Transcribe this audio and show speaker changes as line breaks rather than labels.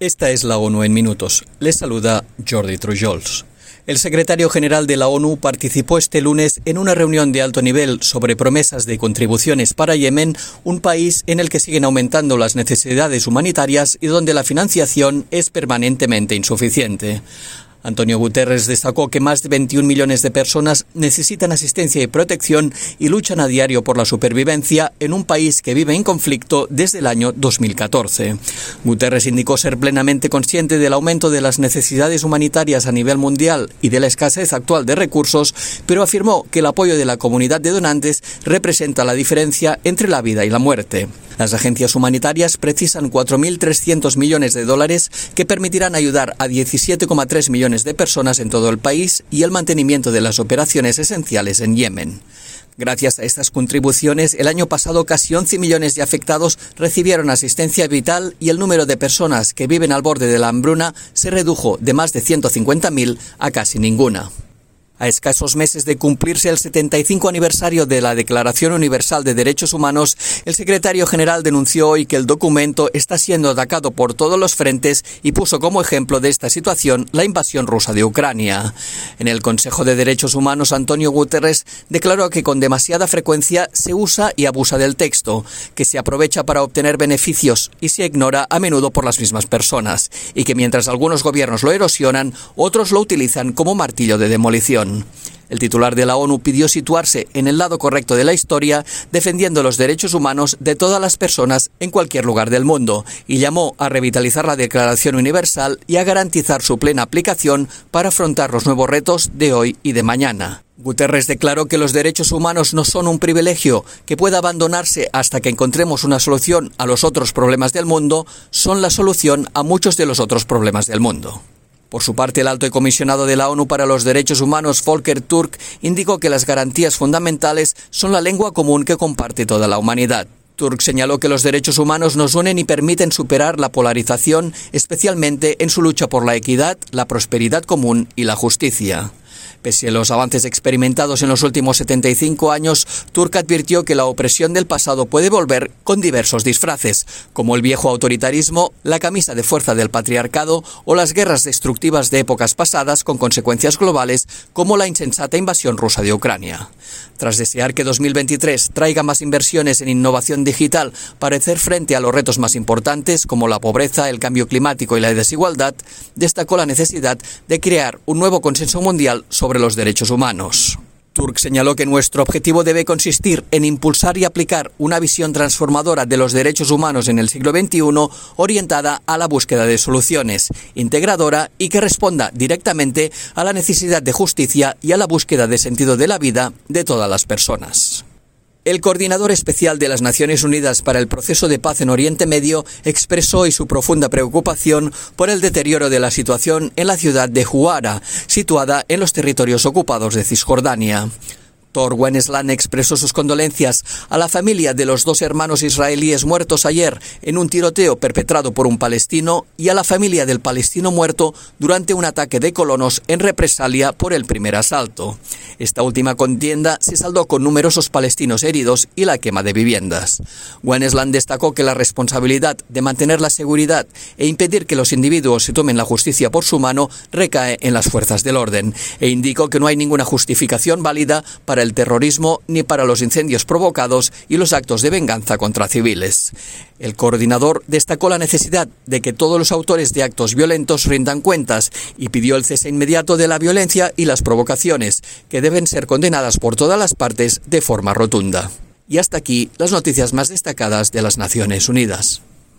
Esta es la ONU en minutos. Les saluda Jordi Trujols. El secretario general de la ONU participó este lunes en una reunión de alto nivel sobre promesas de contribuciones para Yemen, un país en el que siguen aumentando las necesidades humanitarias y donde la financiación es permanentemente insuficiente. Antonio Guterres destacó que más de 21 millones de personas necesitan asistencia y protección y luchan a diario por la supervivencia en un país que vive en conflicto desde el año 2014. Guterres indicó ser plenamente consciente del aumento de las necesidades humanitarias a nivel mundial y de la escasez actual de recursos, pero afirmó que el apoyo de la comunidad de donantes representa la diferencia entre la vida y la muerte. Las agencias humanitarias precisan 4.300 millones de dólares que permitirán ayudar a 17,3 millones de personas en todo el país y el mantenimiento de las operaciones esenciales en Yemen. Gracias a estas contribuciones, el año pasado casi 11 millones de afectados recibieron asistencia vital y el número de personas que viven al borde de la hambruna se redujo de más de 150.000 a casi ninguna. A escasos meses de cumplirse el 75 aniversario de la Declaración Universal de Derechos Humanos, el secretario general denunció hoy que el documento está siendo atacado por todos los frentes y puso como ejemplo de esta situación la invasión rusa de Ucrania. En el Consejo de Derechos Humanos, Antonio Guterres declaró que con demasiada frecuencia se usa y abusa del texto, que se aprovecha para obtener beneficios y se ignora a menudo por las mismas personas, y que mientras algunos gobiernos lo erosionan, otros lo utilizan como martillo de demolición. El titular de la ONU pidió situarse en el lado correcto de la historia, defendiendo los derechos humanos de todas las personas en cualquier lugar del mundo, y llamó a revitalizar la Declaración Universal y a garantizar su plena aplicación para afrontar los nuevos retos de hoy y de mañana. Guterres declaró que los derechos humanos no son un privilegio que pueda abandonarse hasta que encontremos una solución a los otros problemas del mundo, son la solución a muchos de los otros problemas del mundo. Por su parte, el alto comisionado de la ONU para los Derechos Humanos, Volker Turk, indicó que las garantías fundamentales son la lengua común que comparte toda la humanidad. Turk señaló que los derechos humanos nos unen y permiten superar la polarización, especialmente en su lucha por la equidad, la prosperidad común y la justicia. Pese a los avances experimentados en los últimos 75 años, Turk advirtió que la opresión del pasado puede volver con diversos disfraces, como el viejo autoritarismo, la camisa de fuerza del patriarcado o las guerras destructivas de épocas pasadas con consecuencias globales, como la insensata invasión rusa de Ucrania. Tras desear que 2023 traiga más inversiones en innovación digital para hacer frente a los retos más importantes, como la pobreza, el cambio climático y la desigualdad, destacó la necesidad de crear un nuevo consenso mundial sobre los derechos humanos. Turk señaló que nuestro objetivo debe consistir en impulsar y aplicar una visión transformadora de los derechos humanos en el siglo XXI orientada a la búsqueda de soluciones, integradora y que responda directamente a la necesidad de justicia y a la búsqueda de sentido de la vida de todas las personas. El coordinador especial de las Naciones Unidas para el proceso de paz en Oriente Medio expresó hoy su profunda preocupación por el deterioro de la situación en la ciudad de Huara, situada en los territorios ocupados de Cisjordania. Thor Wennesland expresó sus condolencias a la familia de los dos hermanos israelíes muertos ayer en un tiroteo perpetrado por un palestino y a la familia del palestino muerto durante un ataque de colonos en represalia por el primer asalto. Esta última contienda se saldó con numerosos palestinos heridos y la quema de viviendas. Wennesland destacó que la responsabilidad de mantener la seguridad e impedir que los individuos se tomen la justicia por su mano recae en las fuerzas del orden e indicó que no hay ninguna justificación válida el terrorismo ni para los incendios provocados y los actos de venganza contra civiles. El coordinador destacó la necesidad de que todos los autores de actos violentos rindan cuentas y pidió el cese inmediato de la violencia y las provocaciones, que deben ser condenadas por todas las partes de forma rotunda. Y hasta aquí las noticias más destacadas de las Naciones Unidas.